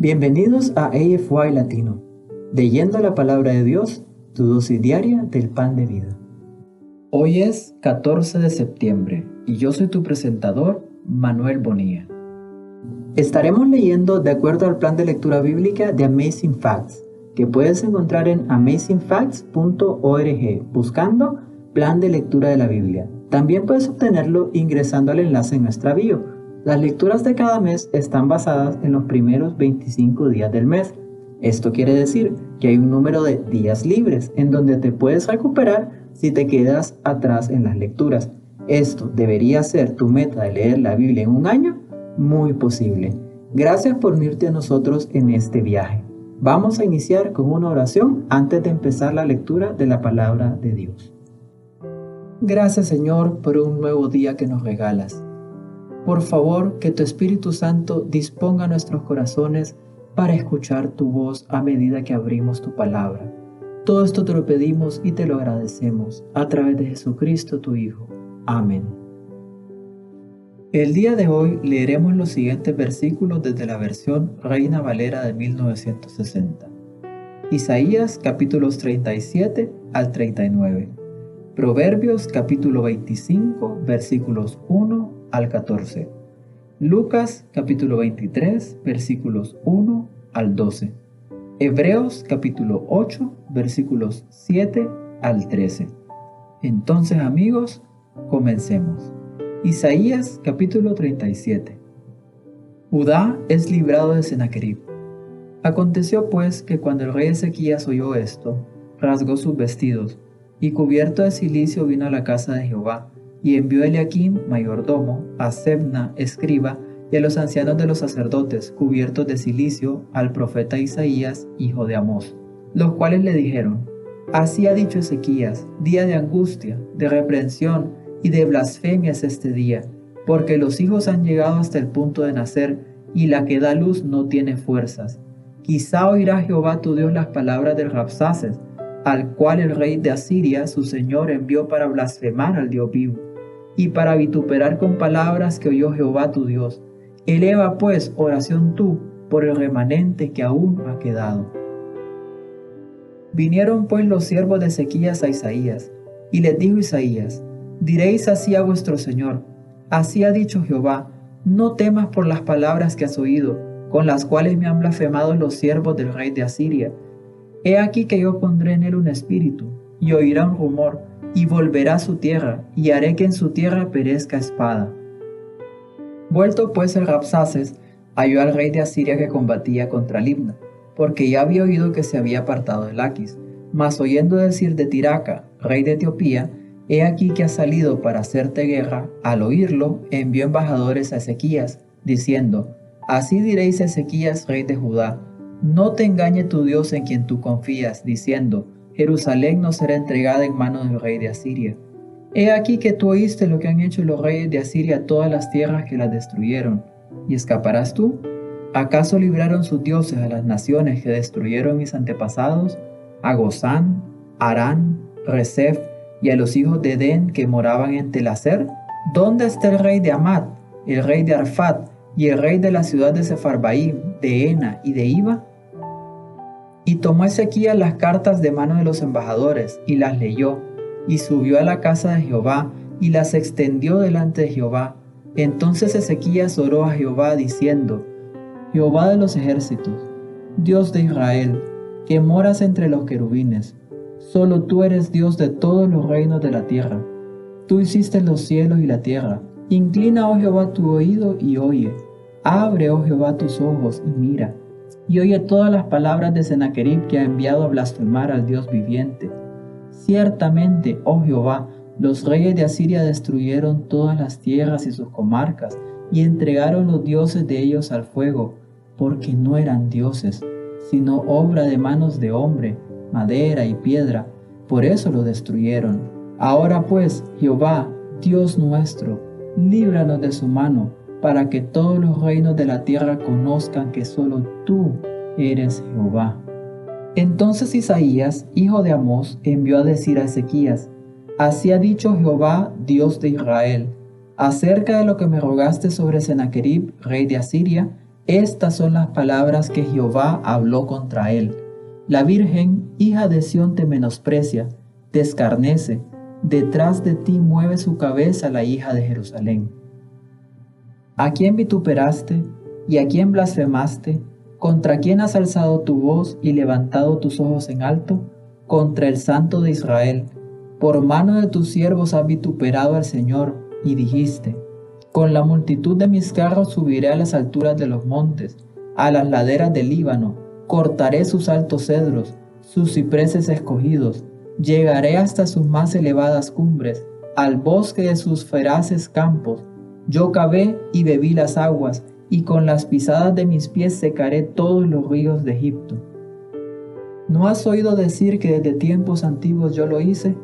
Bienvenidos a AFY Latino, leyendo la palabra de Dios, tu dosis diaria del pan de vida. Hoy es 14 de septiembre y yo soy tu presentador, Manuel Bonilla. Estaremos leyendo de acuerdo al plan de lectura bíblica de Amazing Facts, que puedes encontrar en amazingfacts.org buscando plan de lectura de la Biblia. También puedes obtenerlo ingresando al enlace en nuestra bio las lecturas de cada mes están basadas en los primeros 25 días del mes. Esto quiere decir que hay un número de días libres en donde te puedes recuperar si te quedas atrás en las lecturas. Esto debería ser tu meta de leer la Biblia en un año, muy posible. Gracias por unirte a nosotros en este viaje. Vamos a iniciar con una oración antes de empezar la lectura de la palabra de Dios. Gracias Señor por un nuevo día que nos regalas. Por favor, que tu Espíritu Santo disponga nuestros corazones para escuchar tu voz a medida que abrimos tu palabra. Todo esto te lo pedimos y te lo agradecemos a través de Jesucristo tu Hijo. Amén. El día de hoy leeremos los siguientes versículos desde la versión Reina Valera de 1960. Isaías capítulos 37 al 39. Proverbios capítulo 25 versículos 1 al 14. Lucas capítulo 23 versículos 1 al 12. Hebreos capítulo 8 versículos 7 al 13. Entonces amigos, comencemos. Isaías capítulo 37. Judá es librado de Sennacherib. Aconteció pues que cuando el rey Ezequías oyó esto, rasgó sus vestidos, y cubierto de silicio vino a la casa de Jehová, y envió a mayordomo, a Sebna, escriba, y a los ancianos de los sacerdotes, cubiertos de silicio, al profeta Isaías, hijo de Amós, los cuales le dijeron, Así ha dicho Ezequías, día de angustia, de reprensión y de blasfemias este día, porque los hijos han llegado hasta el punto de nacer, y la que da luz no tiene fuerzas. Quizá oirá Jehová tu Dios las palabras del Rapsaces, al cual el rey de Asiria, su señor, envió para blasfemar al Dios vivo y para vituperar con palabras que oyó Jehová tu Dios. Eleva pues oración tú por el remanente que aún ha quedado. Vinieron pues los siervos de Ezequías a Isaías, y les dijo Isaías, diréis así a vuestro Señor, así ha dicho Jehová, no temas por las palabras que has oído, con las cuales me han blasfemado los siervos del rey de Asiria. He aquí que yo pondré en él un espíritu, y oirá un rumor, y volverá a su tierra, y haré que en su tierra perezca espada. Vuelto pues el Rapsaces, halló al rey de Asiria que combatía contra Libna, porque ya había oído que se había apartado de Laquis. Mas oyendo decir de Tiraca, rey de Etiopía, he aquí que ha salido para hacerte guerra, al oírlo, envió embajadores a Ezequías, diciendo, Así diréis a Ezequías, rey de Judá, no te engañe tu Dios en quien tú confías, diciendo, Jerusalén no será entregada en manos del rey de Asiria. He aquí que tú oíste lo que han hecho los reyes de Asiria a todas las tierras que las destruyeron, y escaparás tú. ¿Acaso libraron sus dioses a las naciones que destruyeron mis antepasados, a Gozán, Arán, Resef y a los hijos de Edén que moraban en Telacer? ¿Dónde está el rey de Amat, el rey de Arfat y el rey de la ciudad de Sefarbaim, de Ena y de Iba? Y tomó Ezequías las cartas de mano de los embajadores y las leyó, y subió a la casa de Jehová y las extendió delante de Jehová. Entonces Ezequías oró a Jehová diciendo, Jehová de los ejércitos, Dios de Israel, que moras entre los querubines, solo tú eres Dios de todos los reinos de la tierra. Tú hiciste los cielos y la tierra. Inclina, oh Jehová, tu oído y oye. Abre, oh Jehová, tus ojos y mira y oye todas las palabras de Sennacherib que ha enviado a blasfemar al Dios viviente. Ciertamente, oh Jehová, los reyes de Asiria destruyeron todas las tierras y sus comarcas y entregaron los dioses de ellos al fuego, porque no eran dioses, sino obra de manos de hombre, madera y piedra, por eso lo destruyeron. Ahora pues, Jehová, Dios nuestro, líbranos de su mano, para que todos los reinos de la tierra conozcan que solo tú eres Jehová. Entonces Isaías, hijo de Amós, envió a decir a Ezequías, Así ha dicho Jehová, Dios de Israel, acerca de lo que me rogaste sobre Sennacherib, rey de Asiria, Estas son las palabras que Jehová habló contra él. La Virgen, hija de Sión, te menosprecia, te escarnece, detrás de ti mueve su cabeza la hija de Jerusalén. ¿A quién vituperaste y a quién blasfemaste? ¿Contra quién has alzado tu voz y levantado tus ojos en alto? Contra el Santo de Israel. Por mano de tus siervos has vituperado al Señor y dijiste, con la multitud de mis carros subiré a las alturas de los montes, a las laderas del Líbano, cortaré sus altos cedros, sus cipreses escogidos, llegaré hasta sus más elevadas cumbres, al bosque de sus feraces campos, yo cavé y bebí las aguas, y con las pisadas de mis pies secaré todos los ríos de Egipto. ¿No has oído decir que desde tiempos antiguos yo lo hice?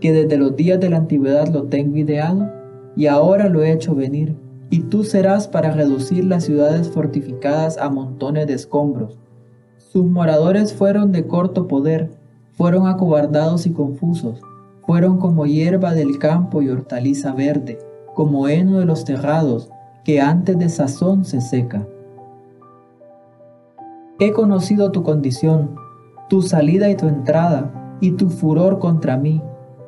¿Que desde los días de la antigüedad lo tengo ideado? Y ahora lo he hecho venir. Y tú serás para reducir las ciudades fortificadas a montones de escombros. Sus moradores fueron de corto poder, fueron acobardados y confusos, fueron como hierba del campo y hortaliza verde como heno de los terrados, que antes de sazón se seca. He conocido tu condición, tu salida y tu entrada, y tu furor contra mí,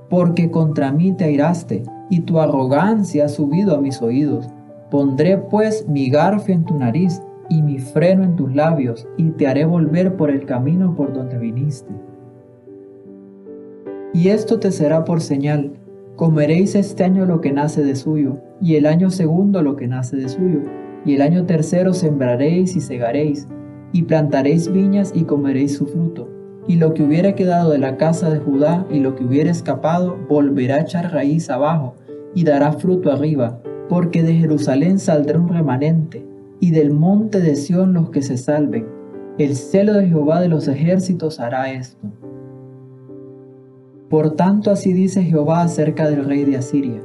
porque contra mí te airaste, y tu arrogancia ha subido a mis oídos. Pondré pues mi garfio en tu nariz y mi freno en tus labios, y te haré volver por el camino por donde viniste. Y esto te será por señal, Comeréis este año lo que nace de suyo, y el año segundo lo que nace de suyo, y el año tercero sembraréis y segaréis, y plantaréis viñas y comeréis su fruto. Y lo que hubiera quedado de la casa de Judá y lo que hubiera escapado, volverá a echar raíz abajo, y dará fruto arriba, porque de Jerusalén saldrá un remanente, y del monte de Sión los que se salven. El celo de Jehová de los ejércitos hará esto. Por tanto así dice Jehová acerca del rey de Asiria,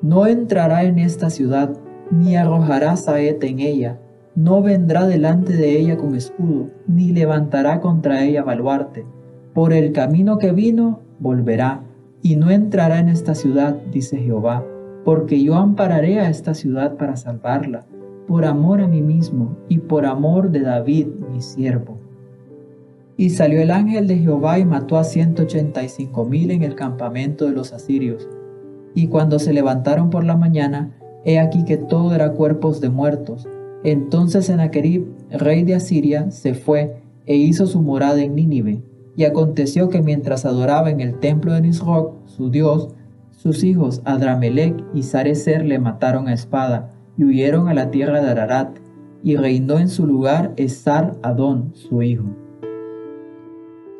no entrará en esta ciudad, ni arrojará saete en ella, no vendrá delante de ella con escudo, ni levantará contra ella baluarte. Por el camino que vino, volverá, y no entrará en esta ciudad, dice Jehová, porque yo ampararé a esta ciudad para salvarla, por amor a mí mismo y por amor de David, mi siervo. Y salió el ángel de Jehová y mató a ciento ochenta y cinco mil en el campamento de los asirios. Y cuando se levantaron por la mañana, he aquí que todo era cuerpos de muertos. Entonces Sennacherib, rey de Asiria, se fue e hizo su morada en Nínive. Y aconteció que mientras adoraba en el templo de Nisroch, su dios, sus hijos Adramelech y Sarecer le mataron a espada y huyeron a la tierra de Ararat, y reinó en su lugar Esar Adón, su hijo.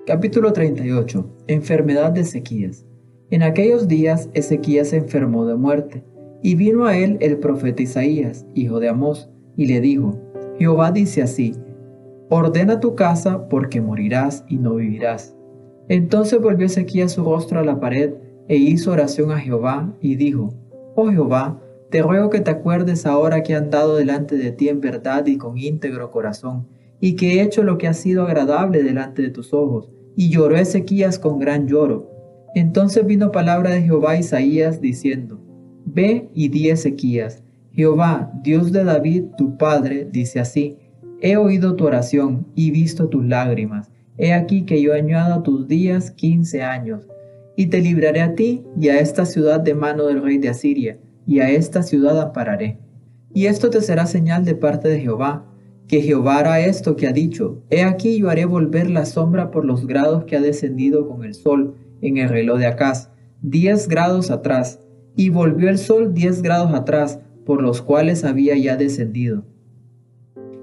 Capítulo 38. Enfermedad de Ezequías. En aquellos días Ezequías se enfermó de muerte, y vino a él el profeta Isaías, hijo de Amós, y le dijo, Jehová dice así, ordena tu casa porque morirás y no vivirás. Entonces volvió Ezequías su rostro a la pared e hizo oración a Jehová y dijo, Oh Jehová, te ruego que te acuerdes ahora que he andado delante de ti en verdad y con íntegro corazón, y que he hecho lo que ha sido agradable delante de tus ojos, y lloró Ezequías con gran lloro. Entonces vino palabra de Jehová a Isaías diciendo, Ve y di Ezequías, Jehová, Dios de David, tu padre, dice así, He oído tu oración y visto tus lágrimas. He aquí que yo añado a tus días quince años, y te libraré a ti y a esta ciudad de mano del rey de Asiria, y a esta ciudad ampararé. Y esto te será señal de parte de Jehová, que Jehová hará esto que ha dicho, he aquí yo haré volver la sombra por los grados que ha descendido con el sol en el reloj de Acaz, diez grados atrás, y volvió el sol diez grados atrás, por los cuales había ya descendido.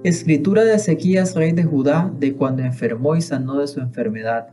Escritura de Ezequías, rey de Judá, de cuando enfermó y sanó de su enfermedad.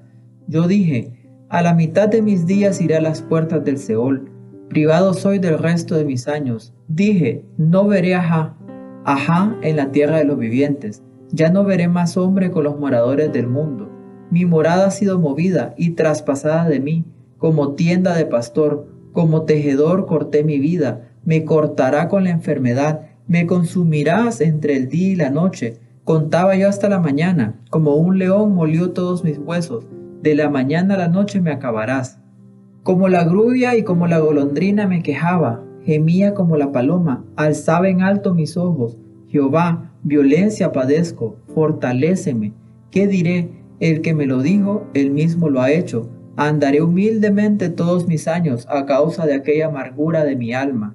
Yo dije, a la mitad de mis días iré a las puertas del Seol, privado soy del resto de mis años. Dije, no veré a Ajá, en la tierra de los vivientes. Ya no veré más hombre con los moradores del mundo. Mi morada ha sido movida y traspasada de mí, como tienda de pastor, como tejedor corté mi vida, me cortará con la enfermedad, me consumirás entre el día y la noche. Contaba yo hasta la mañana, como un león molió todos mis huesos, de la mañana a la noche me acabarás. Como la grubia y como la golondrina me quejaba, gemía como la paloma, alzaba en alto mis ojos. Jehová, violencia padezco, fortaléceme. ¿Qué diré? El que me lo dijo, él mismo lo ha hecho. Andaré humildemente todos mis años a causa de aquella amargura de mi alma.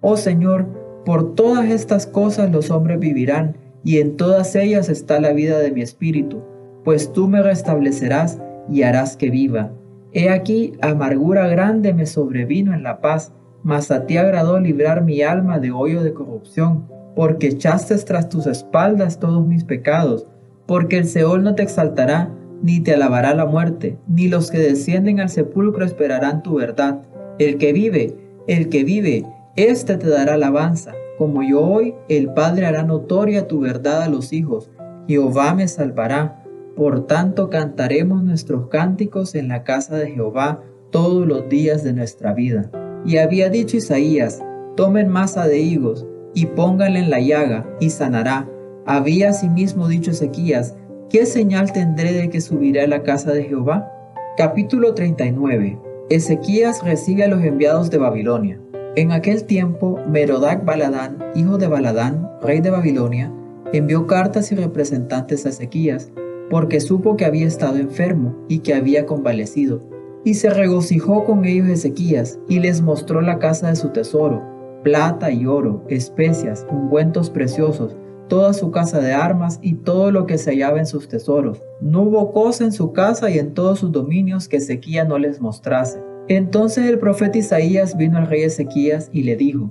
Oh Señor, por todas estas cosas los hombres vivirán, y en todas ellas está la vida de mi espíritu, pues tú me restablecerás y harás que viva. He aquí, amargura grande me sobrevino en la paz, mas a ti agradó librar mi alma de hoyo de corrupción, porque echaste tras tus espaldas todos mis pecados, porque el Seol no te exaltará, ni te alabará la muerte, ni los que descienden al sepulcro esperarán tu verdad. El que vive, el que vive, éste te dará alabanza. Como yo hoy, el Padre hará notoria tu verdad a los hijos. Jehová me salvará. Por tanto cantaremos nuestros cánticos en la casa de Jehová todos los días de nuestra vida. Y había dicho Isaías, tomen masa de higos y pónganle en la llaga y sanará. Había asimismo dicho Ezequías, ¿qué señal tendré de que subiré a la casa de Jehová? Capítulo 39. Ezequías recibe a los enviados de Babilonia. En aquel tiempo, Merodac Baladán, hijo de Baladán, rey de Babilonia, envió cartas y representantes a Ezequías, porque supo que había estado enfermo y que había convalecido. Y se regocijó con ellos Ezequías, y les mostró la casa de su tesoro, plata y oro, especias, ungüentos preciosos, toda su casa de armas y todo lo que se hallaba en sus tesoros. No hubo cosa en su casa y en todos sus dominios que Ezequías no les mostrase. Entonces el profeta Isaías vino al rey Ezequías y le dijo,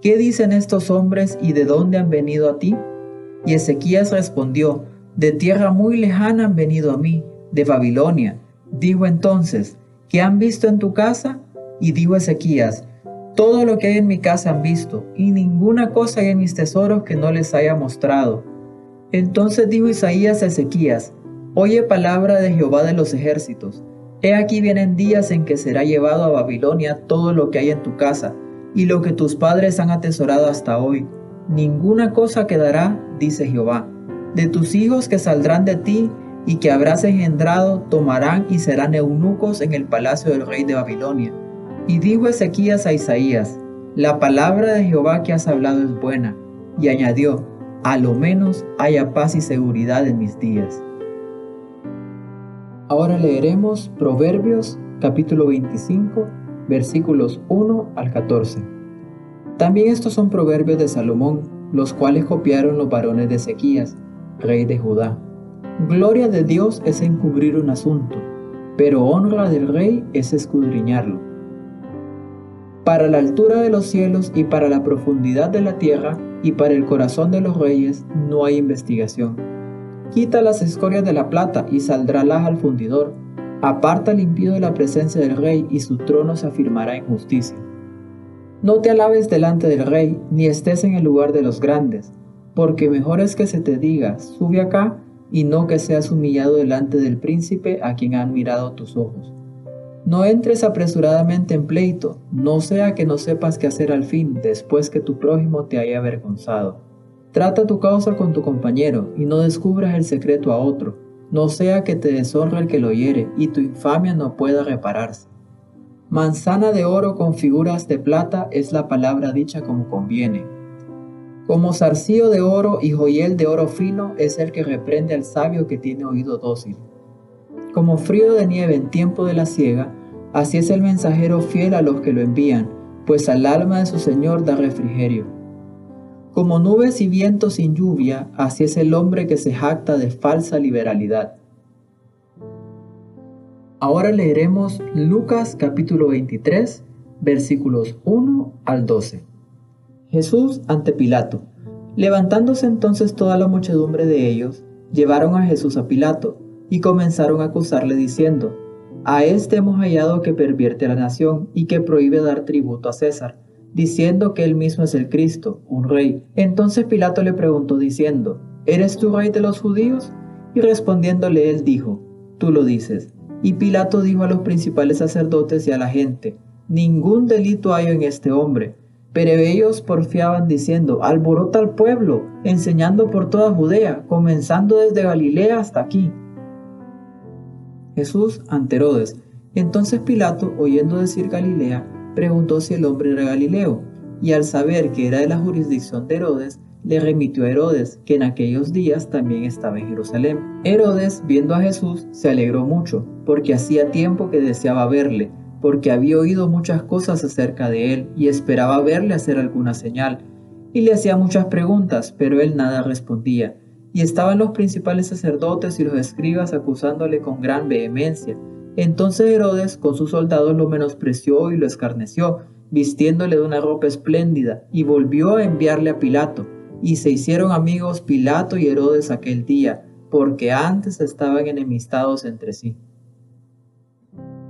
¿Qué dicen estos hombres y de dónde han venido a ti? Y Ezequías respondió, De tierra muy lejana han venido a mí, de Babilonia. Dijo entonces, ¿qué han visto en tu casa? Y dijo Ezequías, todo lo que hay en mi casa han visto, y ninguna cosa hay en mis tesoros que no les haya mostrado. Entonces dijo Isaías a Ezequías, Oye palabra de Jehová de los ejércitos. He aquí vienen días en que será llevado a Babilonia todo lo que hay en tu casa, y lo que tus padres han atesorado hasta hoy. Ninguna cosa quedará, dice Jehová. De tus hijos que saldrán de ti y que habrás engendrado, tomarán y serán eunucos en el palacio del rey de Babilonia. Y dijo Ezequías a Isaías, la palabra de Jehová que has hablado es buena. Y añadió, a lo menos haya paz y seguridad en mis días. Ahora leeremos Proverbios capítulo 25 versículos 1 al 14. También estos son proverbios de Salomón, los cuales copiaron los varones de Ezequías, rey de Judá. Gloria de Dios es encubrir un asunto, pero honra del rey es escudriñarlo. Para la altura de los cielos y para la profundidad de la tierra y para el corazón de los reyes no hay investigación Quita las escorias de la plata y saldrá laja al fundidor. Aparta el impío de la presencia del rey y su trono se afirmará en justicia. No te alabes delante del rey, ni estés en el lugar de los grandes, porque mejor es que se te diga, sube acá, y no que seas humillado delante del príncipe a quien han mirado tus ojos. No entres apresuradamente en pleito, no sea que no sepas qué hacer al fin, después que tu prójimo te haya avergonzado. Trata tu causa con tu compañero y no descubras el secreto a otro, no sea que te deshonre el que lo hiere y tu infamia no pueda repararse. Manzana de oro con figuras de plata es la palabra dicha como conviene. Como zarcillo de oro y joyel de oro fino es el que reprende al sabio que tiene oído dócil. Como frío de nieve en tiempo de la siega, así es el mensajero fiel a los que lo envían, pues al alma de su Señor da refrigerio. Como nubes y vientos sin lluvia, así es el hombre que se jacta de falsa liberalidad. Ahora leeremos Lucas capítulo 23, versículos 1 al 12. Jesús ante Pilato. Levantándose entonces toda la muchedumbre de ellos, llevaron a Jesús a Pilato y comenzaron a acusarle diciendo, A este hemos hallado que pervierte la nación y que prohíbe dar tributo a César diciendo que él mismo es el Cristo, un rey. Entonces Pilato le preguntó diciendo, ¿Eres tú rey de los judíos? Y respondiéndole él dijo, Tú lo dices. Y Pilato dijo a los principales sacerdotes y a la gente, Ningún delito hay en este hombre. Pero ellos porfiaban diciendo, Alborota al pueblo, enseñando por toda Judea, comenzando desde Galilea hasta aquí. Jesús ante Herodes. Entonces Pilato, oyendo decir Galilea, preguntó si el hombre era Galileo, y al saber que era de la jurisdicción de Herodes, le remitió a Herodes, que en aquellos días también estaba en Jerusalén. Herodes, viendo a Jesús, se alegró mucho, porque hacía tiempo que deseaba verle, porque había oído muchas cosas acerca de él y esperaba verle hacer alguna señal. Y le hacía muchas preguntas, pero él nada respondía. Y estaban los principales sacerdotes y los escribas acusándole con gran vehemencia. Entonces Herodes con sus soldados lo menospreció y lo escarneció, vistiéndole de una ropa espléndida, y volvió a enviarle a Pilato. Y se hicieron amigos Pilato y Herodes aquel día, porque antes estaban enemistados entre sí.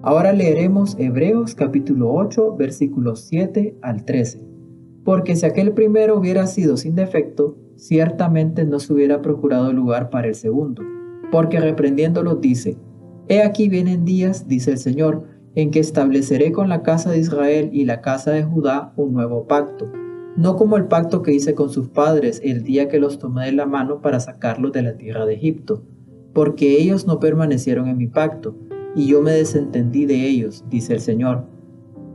Ahora leeremos Hebreos capítulo 8 versículos 7 al 13. Porque si aquel primero hubiera sido sin defecto, ciertamente no se hubiera procurado lugar para el segundo. Porque reprendiéndolo dice, He aquí vienen días, dice el Señor, en que estableceré con la casa de Israel y la casa de Judá un nuevo pacto, no como el pacto que hice con sus padres el día que los tomé de la mano para sacarlos de la tierra de Egipto, porque ellos no permanecieron en mi pacto, y yo me desentendí de ellos, dice el Señor.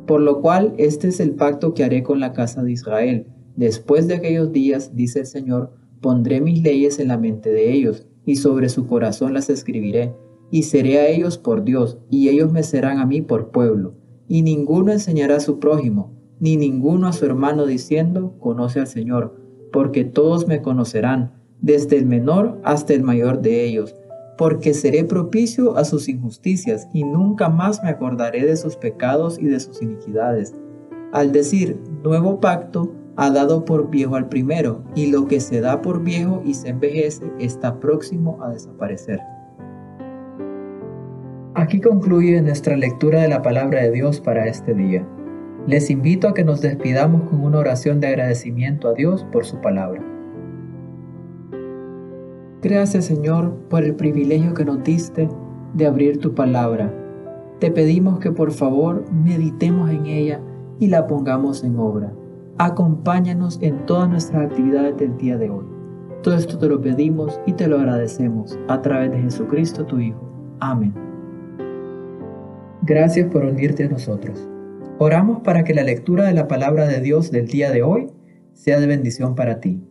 Por lo cual este es el pacto que haré con la casa de Israel. Después de aquellos días, dice el Señor, pondré mis leyes en la mente de ellos, y sobre su corazón las escribiré, y seré a ellos por Dios, y ellos me serán a mí por pueblo. Y ninguno enseñará a su prójimo, ni ninguno a su hermano diciendo, conoce al Señor, porque todos me conocerán, desde el menor hasta el mayor de ellos porque seré propicio a sus injusticias y nunca más me acordaré de sus pecados y de sus iniquidades. Al decir nuevo pacto, ha dado por viejo al primero, y lo que se da por viejo y se envejece está próximo a desaparecer. Aquí concluye nuestra lectura de la palabra de Dios para este día. Les invito a que nos despidamos con una oración de agradecimiento a Dios por su palabra. Gracias Señor por el privilegio que nos diste de abrir tu palabra. Te pedimos que por favor meditemos en ella y la pongamos en obra. Acompáñanos en todas nuestras actividades del día de hoy. Todo esto te lo pedimos y te lo agradecemos a través de Jesucristo tu Hijo. Amén. Gracias por unirte a nosotros. Oramos para que la lectura de la palabra de Dios del día de hoy sea de bendición para ti.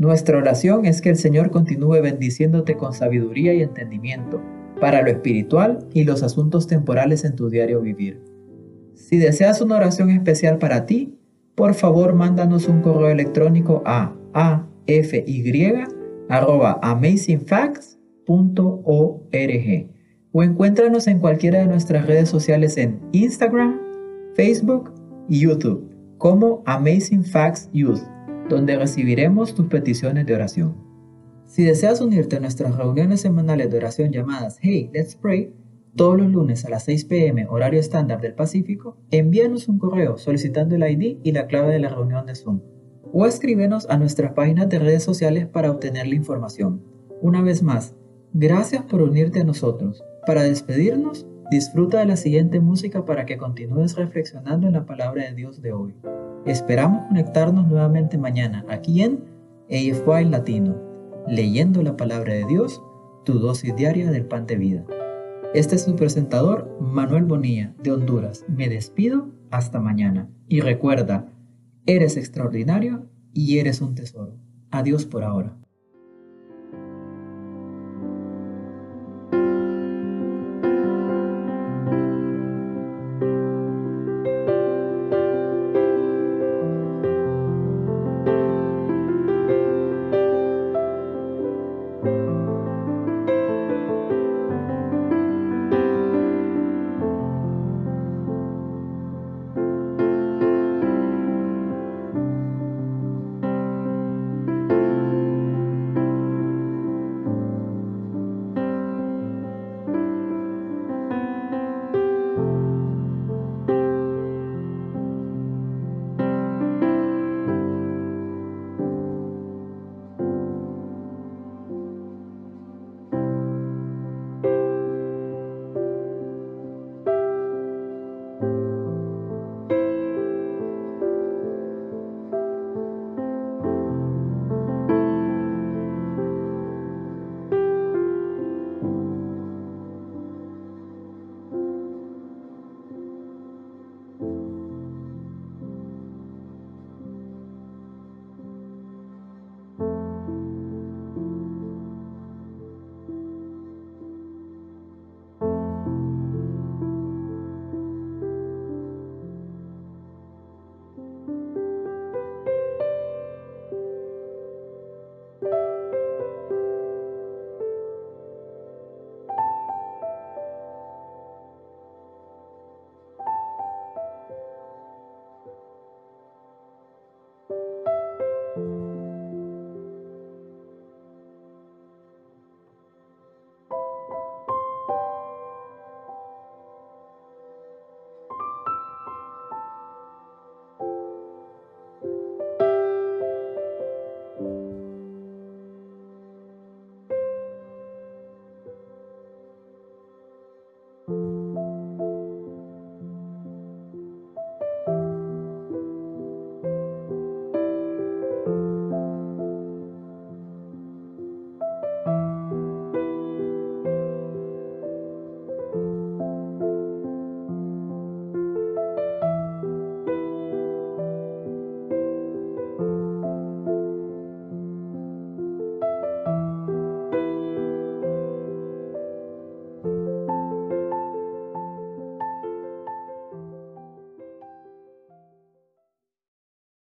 Nuestra oración es que el Señor continúe bendiciéndote con sabiduría y entendimiento para lo espiritual y los asuntos temporales en tu diario vivir. Si deseas una oración especial para ti, por favor mándanos un correo electrónico a afy.amazingfacts.org o encuéntranos en cualquiera de nuestras redes sociales en Instagram, Facebook y YouTube como Amazing Facts Youth donde recibiremos tus peticiones de oración. Si deseas unirte a nuestras reuniones semanales de oración llamadas Hey, Let's Pray, todos los lunes a las 6 pm horario estándar del Pacífico, envíanos un correo solicitando el ID y la clave de la reunión de Zoom. O escríbenos a nuestras páginas de redes sociales para obtener la información. Una vez más, gracias por unirte a nosotros. Para despedirnos, disfruta de la siguiente música para que continúes reflexionando en la palabra de Dios de hoy. Esperamos conectarnos nuevamente mañana aquí en AFY Latino, leyendo la palabra de Dios, tu dosis diaria del pan de vida. Este es tu presentador, Manuel Bonilla, de Honduras. Me despido hasta mañana. Y recuerda, eres extraordinario y eres un tesoro. Adiós por ahora.